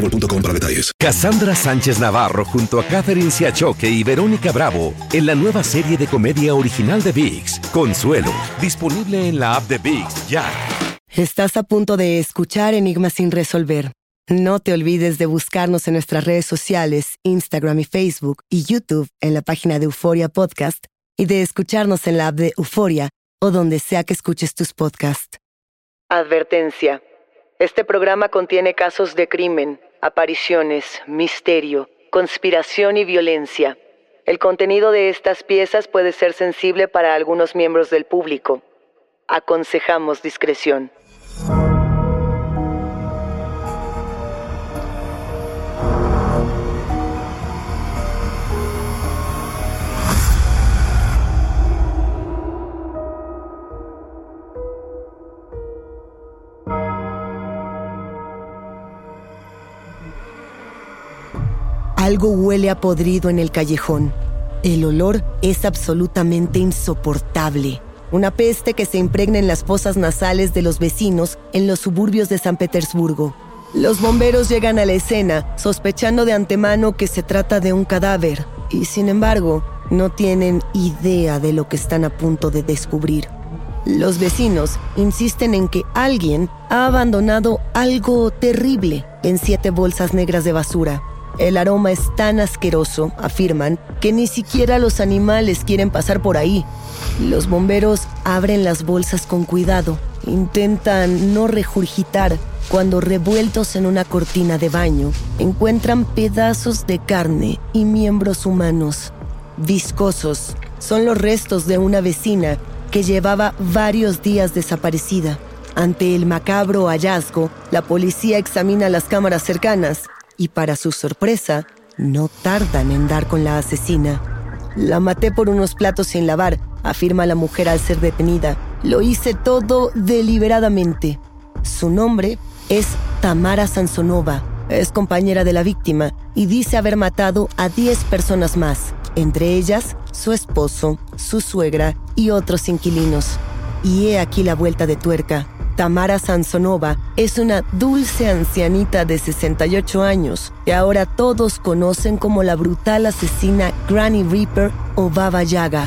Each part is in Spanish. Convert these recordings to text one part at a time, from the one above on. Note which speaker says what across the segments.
Speaker 1: boostmobile.com para detalles.
Speaker 2: Cassandra Sánchez Navarro junto a Catherine Siachoque y Verónica Bravo en la nueva serie de comedia original de VIX, Consuelo, disponible en la app de VIX ya.
Speaker 3: Estás a punto de escuchar Enigmas sin resolver. No te olvides de buscarnos en nuestras redes sociales, Instagram y Facebook y YouTube en la página de Euforia Podcast y de escucharnos en la app de Euforia o donde sea que escuches tus podcasts. Advertencia. Este programa contiene casos de crimen apariciones, misterio, conspiración y violencia. El contenido de estas piezas puede ser sensible para algunos miembros del público. Aconsejamos discreción. Algo huele a podrido en el callejón. El olor es absolutamente insoportable. Una peste que se impregna en las fosas nasales de los vecinos en los suburbios de San Petersburgo. Los bomberos llegan a la escena sospechando de antemano que se trata de un cadáver y sin embargo no tienen idea de lo que están a punto de descubrir. Los vecinos insisten en que alguien ha abandonado algo terrible en siete bolsas negras de basura. El aroma es tan asqueroso, afirman, que ni siquiera los animales quieren pasar por ahí. Los bomberos abren las bolsas con cuidado, intentan no regurgitar cuando revueltos en una cortina de baño encuentran pedazos de carne y miembros humanos. Viscosos son los restos de una vecina que llevaba varios días desaparecida. Ante el macabro hallazgo, la policía examina las cámaras cercanas y para su sorpresa, no tardan en dar con la asesina. La maté por unos platos sin lavar, afirma la mujer al ser detenida. Lo hice todo deliberadamente. Su nombre es Tamara Sansonova. Es compañera de la víctima y dice haber matado a 10 personas más, entre ellas su esposo, su suegra y otros inquilinos. Y he aquí la vuelta de tuerca. Tamara Sansonova es una dulce ancianita de 68 años que ahora todos conocen como la brutal asesina Granny Reaper o Baba Yaga.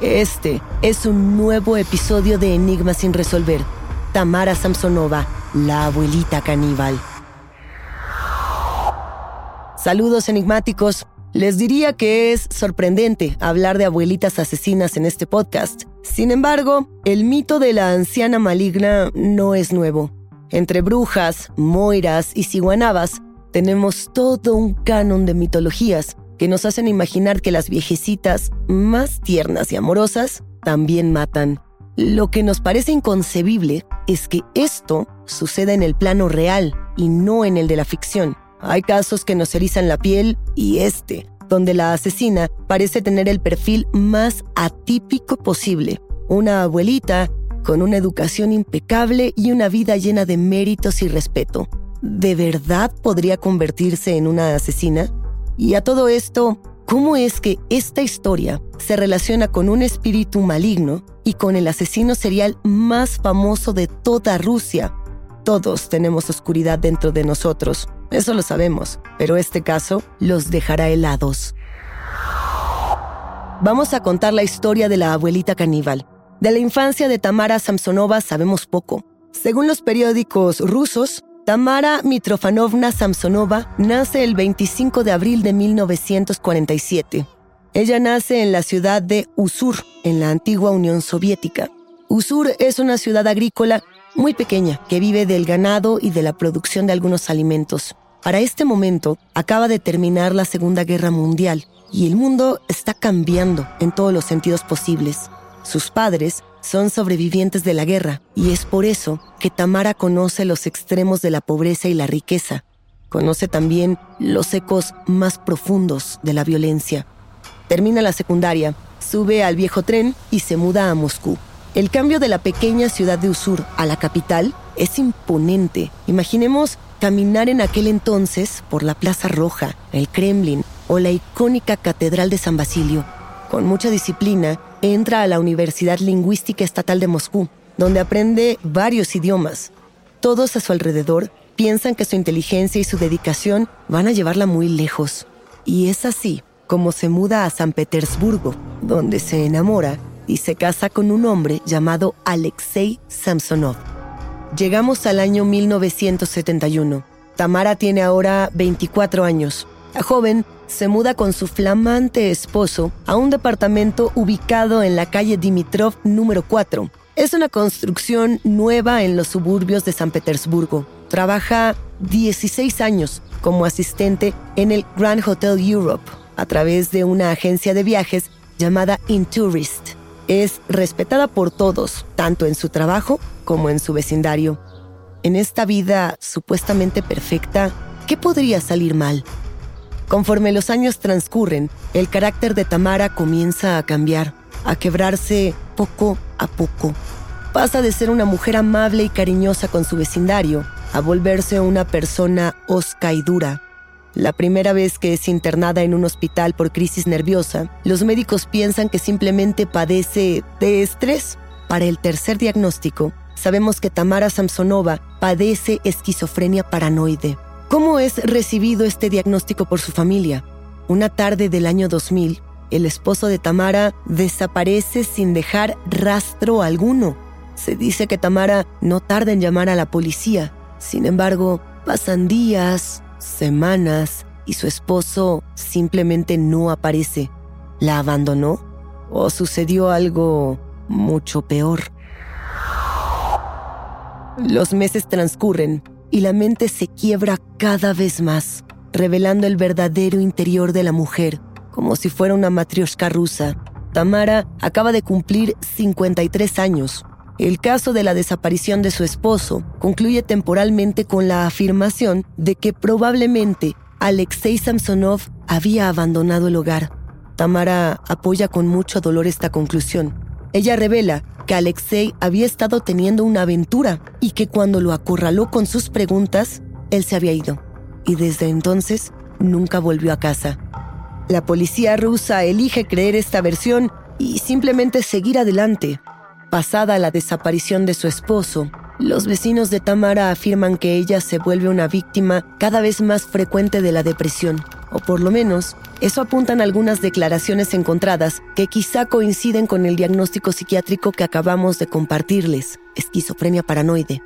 Speaker 3: Este es un nuevo episodio de Enigma sin resolver. Tamara Samsonova, la abuelita caníbal. Saludos enigmáticos. Les diría que es sorprendente hablar de abuelitas asesinas en este podcast. Sin embargo, el mito de la anciana maligna no es nuevo. Entre brujas, moiras y ciguanabas, tenemos todo un canon de mitologías que nos hacen imaginar que las viejecitas, más tiernas y amorosas, también matan. Lo que nos parece inconcebible es que esto suceda en el plano real y no en el de la ficción. Hay casos que nos erizan la piel y este, donde la asesina parece tener el perfil más atípico posible. Una abuelita con una educación impecable y una vida llena de méritos y respeto. ¿De verdad podría convertirse en una asesina? Y a todo esto, ¿cómo es que esta historia se relaciona con un espíritu maligno y con el asesino serial más famoso de toda Rusia? Todos tenemos oscuridad dentro de nosotros eso lo sabemos, pero este caso los dejará helados. Vamos a contar la historia de la abuelita caníbal. De la infancia de Tamara Samsonova sabemos poco. Según los periódicos rusos, Tamara Mitrofanovna Samsonova nace el 25 de abril de 1947. Ella nace en la ciudad de Usur, en la antigua Unión Soviética. Usur es una ciudad agrícola muy pequeña que vive del ganado y de la producción de algunos alimentos. Para este momento acaba de terminar la Segunda Guerra Mundial y el mundo está cambiando en todos los sentidos posibles. Sus padres son sobrevivientes de la guerra y es por eso que Tamara conoce los extremos de la pobreza y la riqueza. Conoce también los ecos más profundos de la violencia. Termina la secundaria, sube al viejo tren y se muda a Moscú. El cambio de la pequeña ciudad de Usur a la capital es imponente. Imaginemos caminar en aquel entonces por la Plaza Roja, el Kremlin o la icónica Catedral de San Basilio. Con mucha disciplina, entra a la Universidad Lingüística Estatal de Moscú, donde aprende varios idiomas. Todos a su alrededor piensan que su inteligencia y su dedicación van a llevarla muy lejos. Y es así como se muda a San Petersburgo, donde se enamora y se casa con un hombre llamado Alexei Samsonov. Llegamos al año 1971. Tamara tiene ahora 24 años. La joven se muda con su flamante esposo a un departamento ubicado en la calle Dimitrov número 4. Es una construcción nueva en los suburbios de San Petersburgo. Trabaja 16 años como asistente en el Grand Hotel Europe a través de una agencia de viajes llamada Intourist es respetada por todos, tanto en su trabajo como en su vecindario. En esta vida supuestamente perfecta, ¿qué podría salir mal? Conforme los años transcurren, el carácter de Tamara comienza a cambiar, a quebrarse poco a poco. Pasa de ser una mujer amable y cariñosa con su vecindario a volverse una persona osca y dura, la primera vez que es internada en un hospital por crisis nerviosa, los médicos piensan que simplemente padece de estrés. Para el tercer diagnóstico, sabemos que Tamara Samsonova padece esquizofrenia paranoide. ¿Cómo es recibido este diagnóstico por su familia? Una tarde del año 2000, el esposo de Tamara desaparece sin dejar rastro alguno. Se dice que Tamara no tarda en llamar a la policía. Sin embargo, pasan días, semanas y su esposo simplemente no aparece. ¿La abandonó? ¿O sucedió algo mucho peor? Los meses transcurren y la mente se quiebra cada vez más, revelando el verdadero interior de la mujer, como si fuera una matrioshka rusa. Tamara acaba de cumplir 53 años el caso de la desaparición de su esposo concluye temporalmente con la afirmación de que probablemente Alexei Samsonov había abandonado el hogar. Tamara apoya con mucho dolor esta conclusión. Ella revela que Alexei había estado teniendo una aventura y que cuando lo acorraló con sus preguntas, él se había ido. Y desde entonces nunca volvió a casa. La policía rusa elige creer esta versión y simplemente seguir adelante, Pasada la desaparición de su esposo, los vecinos de Tamara afirman que ella se vuelve una víctima cada vez más frecuente de la depresión, o por lo menos eso apuntan algunas declaraciones encontradas que quizá coinciden con el diagnóstico psiquiátrico que acabamos de compartirles, esquizofrenia paranoide.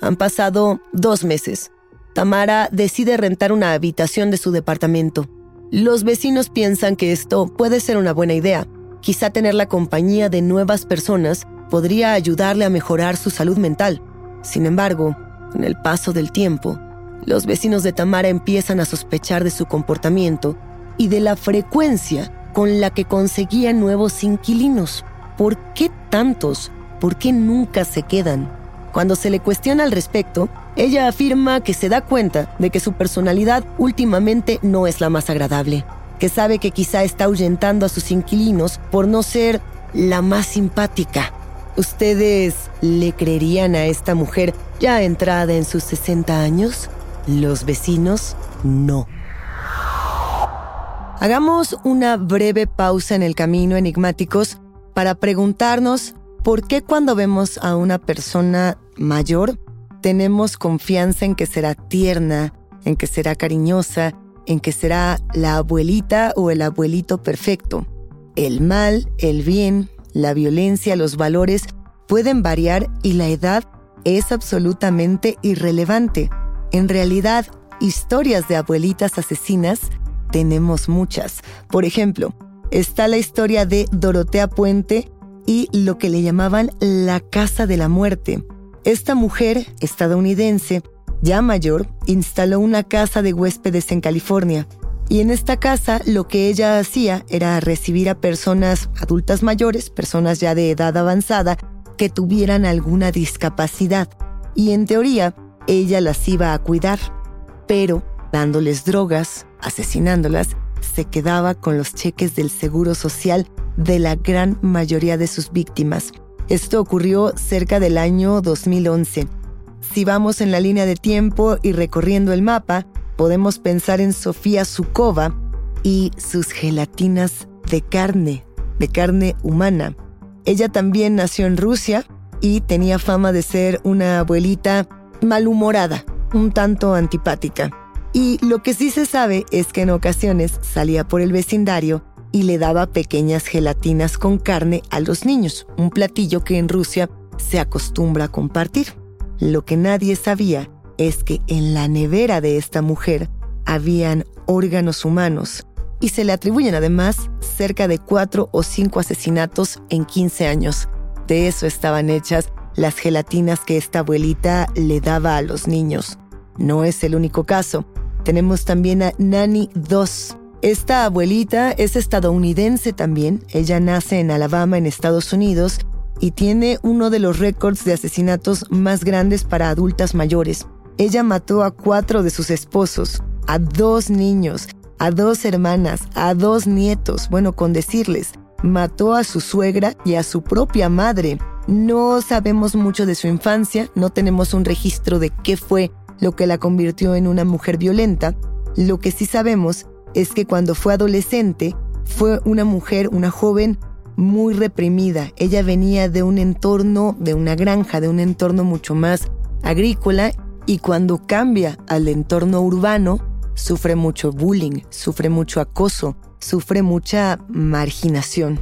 Speaker 3: Han pasado dos meses. Tamara decide rentar una habitación de su departamento. Los vecinos piensan que esto puede ser una buena idea, quizá tener la compañía de nuevas personas podría ayudarle a mejorar su salud mental. Sin embargo, con el paso del tiempo, los vecinos de Tamara empiezan a sospechar de su comportamiento y de la frecuencia con la que conseguía nuevos inquilinos. ¿Por qué tantos? ¿Por qué nunca se quedan? Cuando se le cuestiona al respecto, ella afirma que se da cuenta de que su personalidad últimamente no es la más agradable, que sabe que quizá está ahuyentando a sus inquilinos por no ser la más simpática ¿Ustedes le creerían a esta mujer ya entrada en sus 60 años? Los vecinos no. Hagamos una breve pausa en el camino enigmáticos para preguntarnos por qué cuando vemos a una persona mayor tenemos confianza en que será tierna, en que será cariñosa, en que será la abuelita o el abuelito perfecto. El mal, el bien, la violencia, los valores pueden variar y la edad es absolutamente irrelevante. En realidad, historias de abuelitas asesinas tenemos muchas. Por ejemplo, está la historia de Dorotea Puente y lo que le llamaban la Casa de la Muerte. Esta mujer estadounidense ya mayor, instaló una casa de huéspedes en California. Y en esta casa lo que ella hacía era recibir a personas adultas mayores, personas ya de edad avanzada, que tuvieran alguna discapacidad. Y en teoría, ella las iba a cuidar. Pero, dándoles drogas, asesinándolas, se quedaba con los cheques del Seguro Social de la gran mayoría de sus víctimas. Esto ocurrió cerca del año 2011. Si vamos en la línea de tiempo y recorriendo el mapa, podemos pensar en Sofía Zukova y sus gelatinas de carne, de carne humana. Ella también nació en Rusia y tenía fama de ser una abuelita malhumorada, un tanto antipática. Y lo que sí se sabe es que en ocasiones salía por el vecindario y le daba pequeñas gelatinas con carne a los niños, un platillo que en Rusia se acostumbra a compartir. Lo que nadie sabía es que en la nevera de esta mujer habían órganos humanos y se le atribuyen además cerca de cuatro o cinco asesinatos en 15 años. De eso estaban hechas las gelatinas que esta abuelita le daba a los niños. No es el único caso. Tenemos también a Nani 2. Esta abuelita es estadounidense también. Ella nace en Alabama, en Estados Unidos, y tiene uno de los récords de asesinatos más grandes para adultas mayores. Ella mató a cuatro de sus esposos, a dos niños, a dos hermanas, a dos nietos, bueno, con decirles, mató a su suegra y a su propia madre. No sabemos mucho de su infancia, no tenemos un registro de qué fue lo que la convirtió en una mujer violenta. Lo que sí sabemos es que cuando fue adolescente fue una mujer, una joven muy reprimida. Ella venía de un entorno, de una granja, de un entorno mucho más agrícola y cuando cambia al entorno urbano, sufre mucho bullying, sufre mucho acoso, sufre mucha marginación.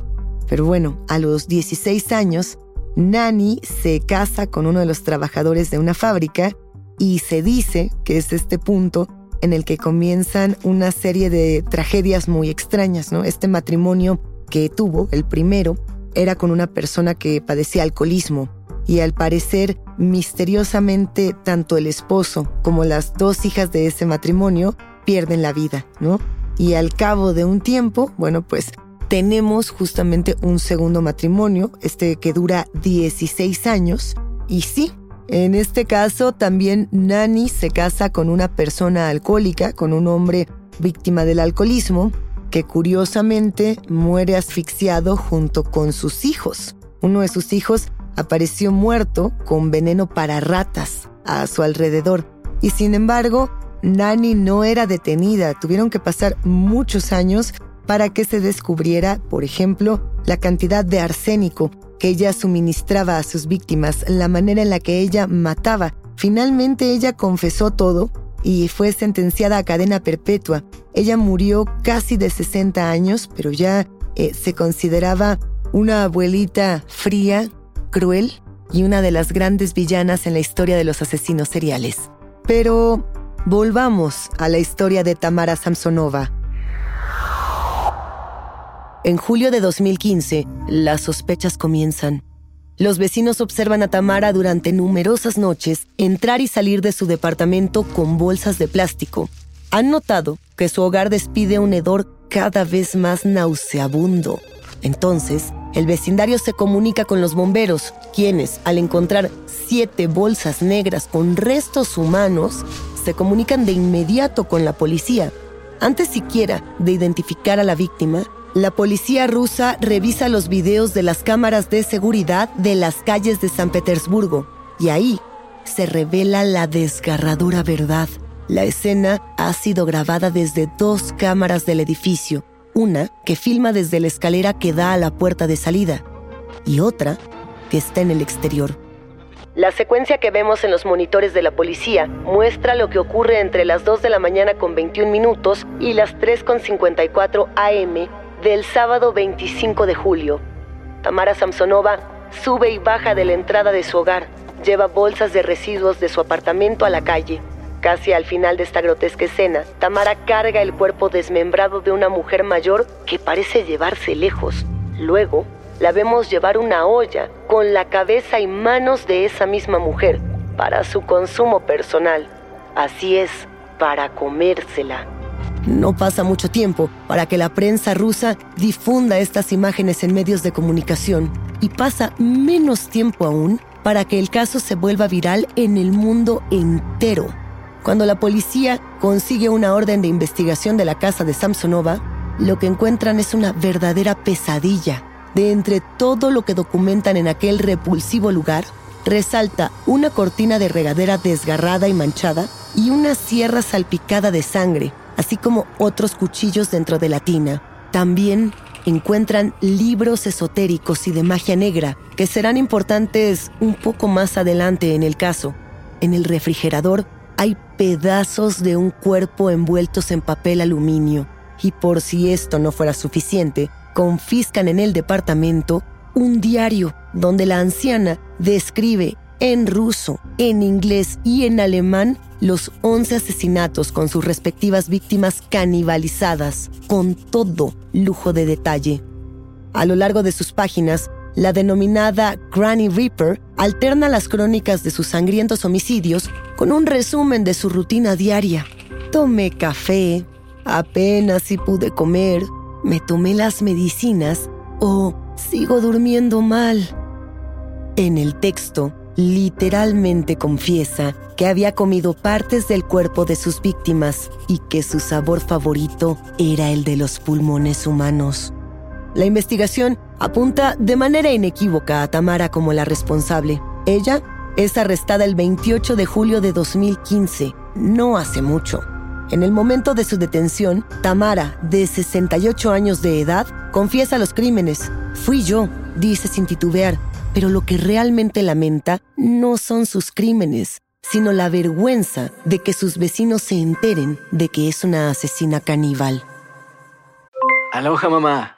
Speaker 3: Pero bueno, a los 16 años, Nani se casa con uno de los trabajadores de una fábrica y se dice que es este punto en el que comienzan una serie de tragedias muy extrañas, ¿no? Este matrimonio que tuvo, el primero, era con una persona que padecía alcoholismo y al parecer misteriosamente tanto el esposo como las dos hijas de ese matrimonio pierden la vida, ¿no? Y al cabo de un tiempo, bueno, pues tenemos justamente un segundo matrimonio, este que dura 16 años, y sí, en este caso, también Nani se casa con una persona alcohólica, con un hombre víctima del alcoholismo, que curiosamente muere asfixiado junto con sus hijos. Uno de sus hijos apareció muerto con veneno para ratas a su alrededor. Y sin embargo, Nani no era detenida. Tuvieron que pasar muchos años para que se descubriera, por ejemplo, la cantidad de arsénico que ella suministraba a sus víctimas, la manera en la que ella mataba. Finalmente ella confesó todo y fue sentenciada a cadena perpetua. Ella murió casi de 60 años, pero ya eh, se consideraba una abuelita fría, cruel y una de las grandes villanas en la historia de los asesinos seriales. Pero volvamos a la historia de Tamara Samsonova, en julio de 2015, las sospechas comienzan. Los vecinos observan a Tamara durante numerosas noches entrar y salir de su departamento con bolsas de plástico. Han notado que su hogar despide un hedor cada vez más nauseabundo. Entonces, el vecindario se comunica con los bomberos, quienes, al encontrar siete bolsas negras con restos humanos, se comunican de inmediato con la policía. Antes siquiera de identificar a la víctima, la policía rusa revisa los videos de las cámaras de seguridad de las calles de San Petersburgo y ahí se revela la desgarradora verdad. La escena ha sido grabada desde dos cámaras del edificio, una que filma desde la escalera que da a la puerta de salida y otra que está en el exterior. La secuencia que vemos en los monitores de la policía muestra lo que ocurre entre las 2 de la mañana con 21 minutos y las 3 con 54 am del sábado 25 de julio. Tamara Samsonova sube y baja de la entrada de su hogar, lleva bolsas de residuos de su apartamento a la calle. Casi al final de esta grotesca escena, Tamara carga el cuerpo desmembrado de una mujer mayor que parece llevarse lejos. Luego, la vemos llevar una olla con la cabeza y manos de esa misma mujer para su consumo personal. Así es, para comérsela. No pasa mucho tiempo para que la prensa rusa difunda estas imágenes en medios de comunicación y pasa menos tiempo aún para que el caso se vuelva viral en el mundo entero. Cuando la policía consigue una orden de investigación de la casa de Samsonova, lo que encuentran es una verdadera pesadilla. De entre todo lo que documentan en aquel repulsivo lugar, resalta una cortina de regadera desgarrada y manchada y una sierra salpicada de sangre, así como otros cuchillos dentro de la tina. También encuentran libros esotéricos y de magia negra que serán importantes un poco más adelante en el caso. En el refrigerador hay pedazos de un cuerpo envueltos en papel aluminio y por si esto no fuera suficiente, confiscan en el departamento un diario donde la anciana describe en ruso, en inglés y en alemán los 11 asesinatos con sus respectivas víctimas canibalizadas, con todo lujo de detalle. A lo largo de sus páginas, la denominada Granny Reaper alterna las crónicas de sus sangrientos homicidios con un resumen de su rutina diaria. Tomé café, apenas si pude comer, me tomé las medicinas o sigo durmiendo mal. En el texto, literalmente confiesa que había comido partes del cuerpo de sus víctimas y que su sabor favorito era el de los pulmones humanos. La investigación apunta de manera inequívoca a Tamara como la responsable. Ella es arrestada el 28 de julio de 2015, no hace mucho. En el momento de su detención, Tamara, de 68 años de edad, confiesa los crímenes. Fui yo, dice sin titubear, pero lo que realmente lamenta no son sus crímenes, sino la vergüenza de que sus vecinos se enteren de que es una asesina caníbal.
Speaker 4: Aloha mamá,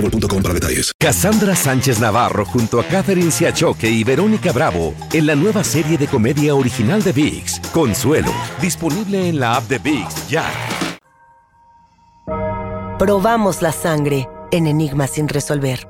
Speaker 1: boostmobile.com para detalles.
Speaker 2: Cassandra Sánchez Navarro junto a Catherine Siachoque y Verónica Bravo en la nueva serie de comedia original de VIX, Consuelo, disponible en la app de VIX ya.
Speaker 3: Probamos la sangre en Enigmas sin resolver.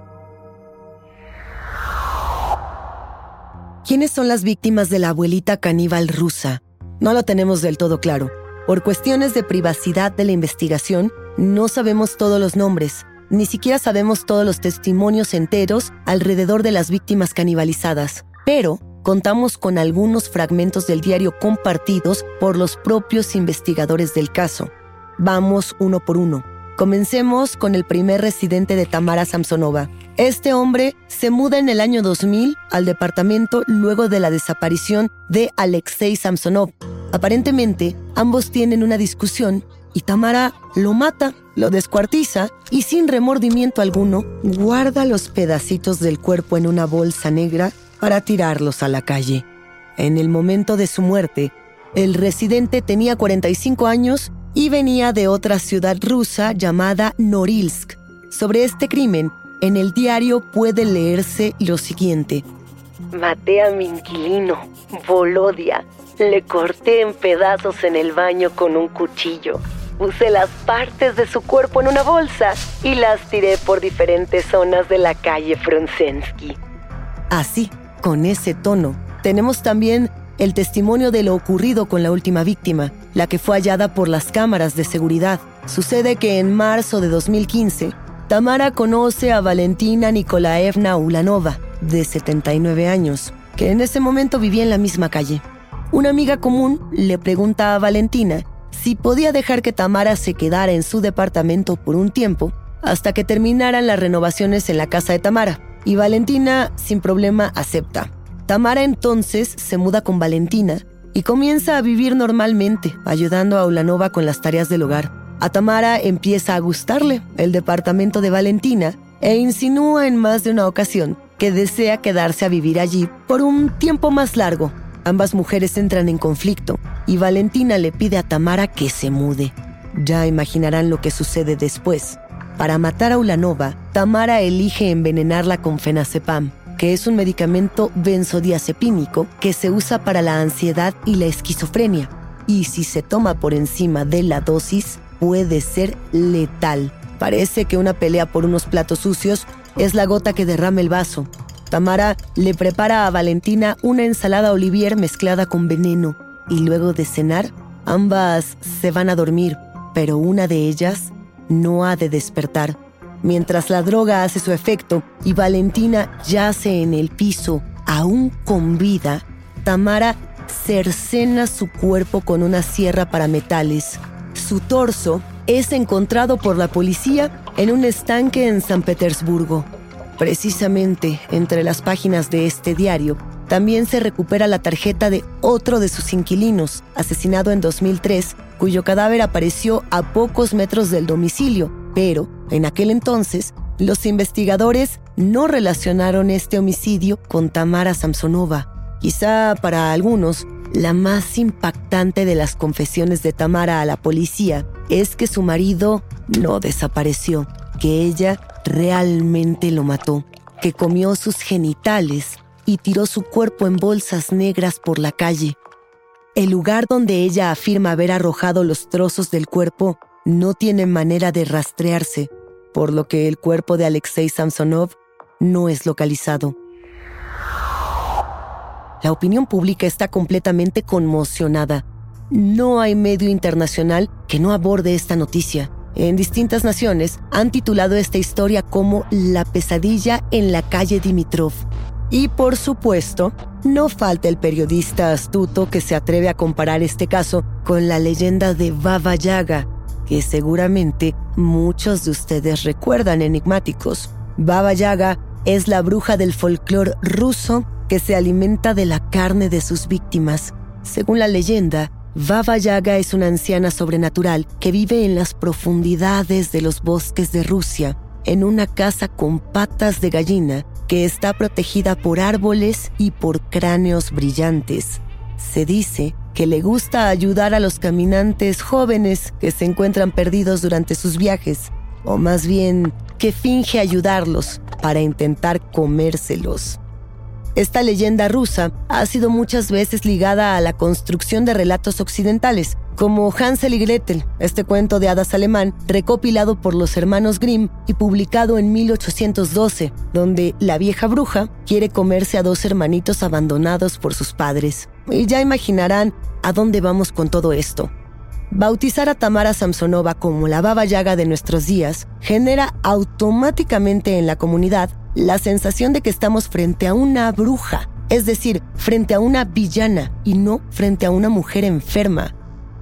Speaker 3: ¿Quiénes son las víctimas de la abuelita caníbal rusa? No lo tenemos del todo claro. Por cuestiones de privacidad de la investigación, no sabemos todos los nombres, ni siquiera sabemos todos los testimonios enteros alrededor de las víctimas canibalizadas, pero contamos con algunos fragmentos del diario compartidos por los propios investigadores del caso. Vamos uno por uno. Comencemos con el primer residente de Tamara Samsonova. Este hombre se muda en el año 2000 al departamento luego de la desaparición de Alexei Samsonov. Aparentemente, ambos tienen una discusión y Tamara lo mata, lo descuartiza y sin remordimiento alguno guarda los pedacitos del cuerpo en una bolsa negra para tirarlos a la calle. En el momento de su muerte, el residente tenía 45 años y venía de otra ciudad rusa llamada Norilsk. Sobre este crimen, en el diario puede leerse lo siguiente. Maté a mi inquilino, Volodia. Le corté en pedazos en el baño con un cuchillo. Puse las partes de su cuerpo en una bolsa y las tiré por diferentes zonas de la calle Fronsensky. Así, con ese tono, tenemos también el testimonio de lo ocurrido con la última víctima, la que fue hallada por las cámaras de seguridad. Sucede que en marzo de 2015, Tamara conoce a Valentina Nikolaevna Ulanova, de 79 años, que en ese momento vivía en la misma calle. Una amiga común le pregunta a Valentina si podía dejar que Tamara se quedara en su departamento por un tiempo hasta que terminaran las renovaciones en la casa de Tamara. Y Valentina, sin problema, acepta. Tamara entonces se muda con Valentina y comienza a vivir normalmente, ayudando a Ulanova con las tareas del hogar. A Tamara empieza a gustarle el departamento de Valentina e insinúa en más de una ocasión que desea quedarse a vivir allí por un tiempo más largo. Ambas mujeres entran en conflicto y Valentina le pide a Tamara que se mude. Ya imaginarán lo que sucede después. Para matar a Ulanova, Tamara elige envenenarla con fenazepam, que es un medicamento benzodiazepínico que se usa para la ansiedad y la esquizofrenia. Y si se toma por encima de la dosis, puede ser letal. Parece que una pelea por unos platos sucios es la gota que derrama el vaso. Tamara le prepara a Valentina una ensalada olivier mezclada con veneno y luego de cenar, ambas se van a dormir, pero una de ellas no ha de despertar. Mientras la droga hace su efecto y Valentina yace en el piso, aún con vida, Tamara cercena su cuerpo con una sierra para metales. Su torso es encontrado por la policía en un estanque en San Petersburgo. Precisamente entre las páginas de este diario también se recupera la tarjeta de otro de sus inquilinos, asesinado en 2003, cuyo cadáver apareció a pocos metros del domicilio, pero en aquel entonces los investigadores no relacionaron este homicidio con Tamara Samsonova. Quizá para algunos, la más impactante de las confesiones de Tamara a la policía es que su marido no desapareció, que ella realmente lo mató, que comió sus genitales y tiró su cuerpo en bolsas negras por la calle. El lugar donde ella afirma haber arrojado los trozos del cuerpo no tiene manera de rastrearse, por lo que el cuerpo de Alexei Samsonov no es localizado. La opinión pública está completamente conmocionada. No hay medio internacional que no aborde esta noticia. En distintas naciones han titulado esta historia como La pesadilla en la calle Dimitrov. Y por supuesto, no falta el periodista astuto que se atreve a comparar este caso con la leyenda de Baba Yaga, que seguramente muchos de ustedes recuerdan enigmáticos. Baba Yaga es la bruja del folclore ruso que se alimenta de la carne de sus víctimas. Según la leyenda, Baba Yaga es una anciana sobrenatural que vive en las profundidades de los bosques de Rusia, en una casa con patas de gallina que está protegida por árboles y por cráneos brillantes. Se dice que le gusta ayudar a los caminantes jóvenes que se encuentran perdidos durante sus viajes, o más bien que finge ayudarlos para intentar comérselos. Esta leyenda rusa ha sido muchas veces ligada a la construcción de relatos occidentales, como Hansel y Gretel, este cuento de hadas alemán recopilado por los hermanos Grimm y publicado en 1812, donde la vieja bruja quiere comerse a dos hermanitos abandonados por sus padres. Y ya imaginarán a dónde vamos con todo esto. Bautizar a Tamara Samsonova como la baba yaga de nuestros días genera automáticamente en la comunidad la sensación de que estamos frente a una bruja, es decir, frente a una villana y no frente a una mujer enferma.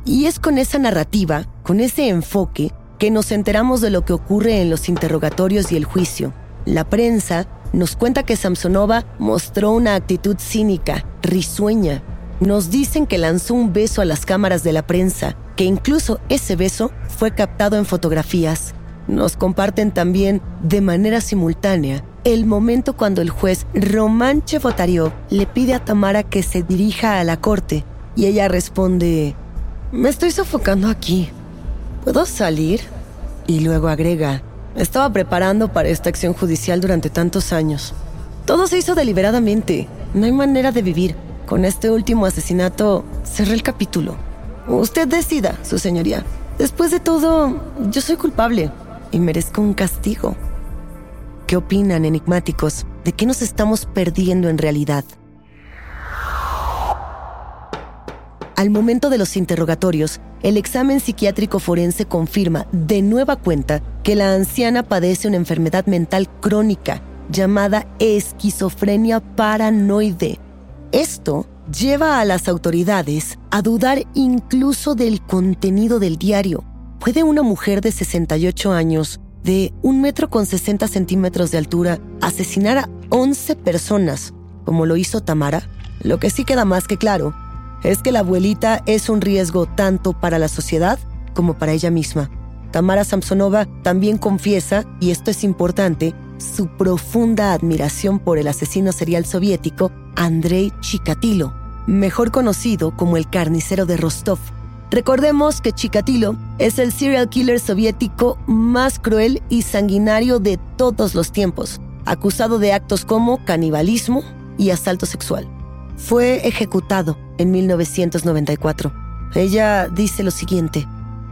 Speaker 3: Y es con esa narrativa, con ese enfoque, que nos enteramos de lo que ocurre en los interrogatorios y el juicio. La prensa nos cuenta que Samsonova mostró una actitud cínica, risueña. Nos dicen que lanzó un beso a las cámaras de la prensa, que incluso ese beso fue captado en fotografías. Nos comparten también, de manera simultánea, el momento cuando el juez Román Chevotario le pide a Tamara que se dirija a la corte y ella responde, me estoy sofocando aquí. ¿Puedo salir? Y luego agrega, estaba preparando para esta acción judicial durante tantos años. Todo se hizo deliberadamente. No hay manera de vivir. Con este último asesinato cerré el capítulo. Usted decida, su señoría. Después de todo, yo soy culpable y merezco un castigo. ¿Qué opinan, enigmáticos? ¿De qué nos estamos perdiendo en realidad? Al momento de los interrogatorios, el examen psiquiátrico forense confirma de nueva cuenta que la anciana padece una enfermedad mental crónica llamada esquizofrenia paranoide. Esto lleva a las autoridades a dudar incluso del contenido del diario. ¿Puede una mujer de 68 años, de un metro con 60 centímetros de altura, asesinar a 11 personas, como lo hizo Tamara? Lo que sí queda más que claro es que la abuelita es un riesgo tanto para la sociedad como para ella misma. Tamara Samsonova también confiesa, y esto es importante, su profunda admiración por el asesino serial soviético Andrei Chikatilo, mejor conocido como el carnicero de Rostov. Recordemos que Chikatilo es el serial killer soviético más cruel y sanguinario de todos los tiempos, acusado de actos como canibalismo y asalto sexual. Fue ejecutado en 1994. Ella dice lo siguiente,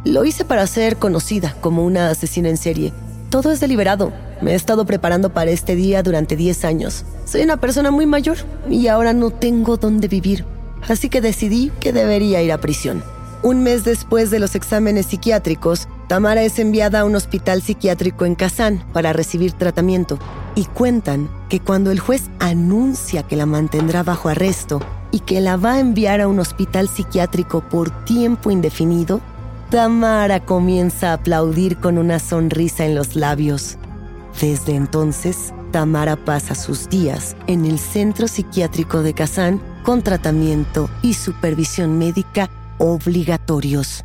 Speaker 3: lo hice para ser conocida como una asesina en serie. Todo es deliberado. Me he estado preparando para este día durante 10 años. Soy una persona muy mayor y ahora no tengo dónde vivir. Así que decidí que debería ir a prisión. Un mes después de los exámenes psiquiátricos, Tamara es enviada a un hospital psiquiátrico en Kazán para recibir tratamiento. Y cuentan que cuando el juez anuncia que la mantendrá bajo arresto y que la va a enviar a un hospital psiquiátrico por tiempo indefinido, Tamara comienza a aplaudir con una sonrisa en los labios. Desde entonces, Tamara pasa sus días en el centro psiquiátrico de Kazán con tratamiento y supervisión médica obligatorios.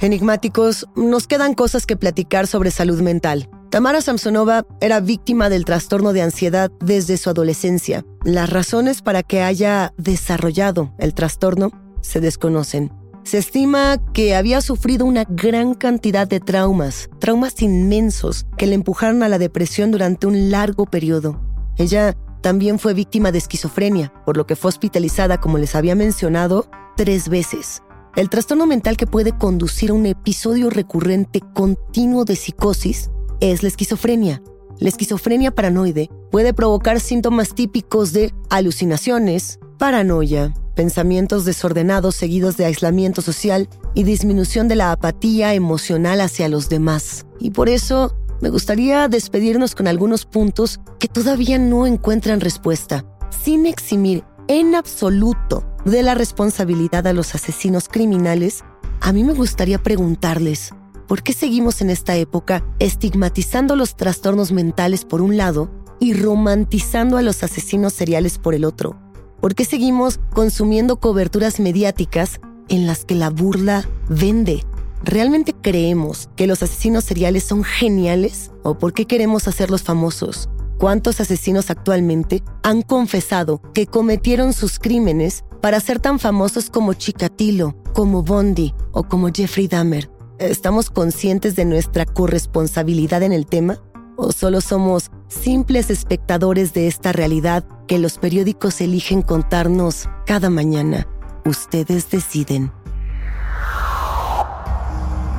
Speaker 3: Enigmáticos, nos quedan cosas que platicar sobre salud mental. Tamara Samsonova era víctima del trastorno de ansiedad desde su adolescencia. Las razones para que haya desarrollado el trastorno se desconocen. Se estima que había sufrido una gran cantidad de traumas, traumas inmensos que le empujaron a la depresión durante un largo periodo. Ella también fue víctima de esquizofrenia, por lo que fue hospitalizada, como les había mencionado, tres veces. El trastorno mental que puede conducir a un episodio recurrente continuo de psicosis es la esquizofrenia. La esquizofrenia paranoide puede provocar síntomas típicos de alucinaciones, paranoia, pensamientos desordenados seguidos de aislamiento social y disminución de la apatía emocional hacia los demás. Y por eso me gustaría despedirnos con algunos puntos que todavía no encuentran respuesta, sin eximir en absoluto de la responsabilidad a los asesinos criminales. A mí me gustaría preguntarles, ¿por qué seguimos en esta época estigmatizando los trastornos mentales por un lado y romantizando a los asesinos seriales por el otro? ¿Por qué seguimos consumiendo coberturas mediáticas en las que la burla vende? ¿Realmente creemos que los asesinos seriales son geniales? ¿O por qué queremos hacerlos famosos? ¿Cuántos asesinos actualmente han confesado que cometieron sus crímenes para ser tan famosos como Chikatilo, como Bondi o como Jeffrey Dahmer? ¿Estamos conscientes de nuestra corresponsabilidad en el tema? ¿O solo somos simples espectadores de esta realidad que los periódicos eligen contarnos cada mañana? Ustedes deciden.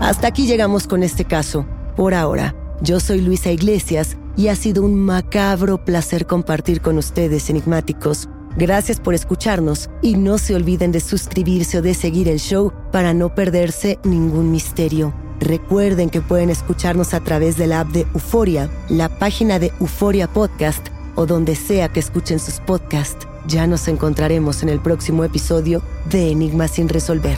Speaker 3: Hasta aquí llegamos con este caso. Por ahora, yo soy Luisa Iglesias y ha sido un macabro placer compartir con ustedes, enigmáticos. Gracias por escucharnos y no se olviden de suscribirse o de seguir el show para no perderse ningún misterio. Recuerden que pueden escucharnos a través de la app de Euforia, la página de Euforia Podcast o donde sea que escuchen sus podcasts. Ya nos encontraremos en el próximo episodio de Enigma sin resolver.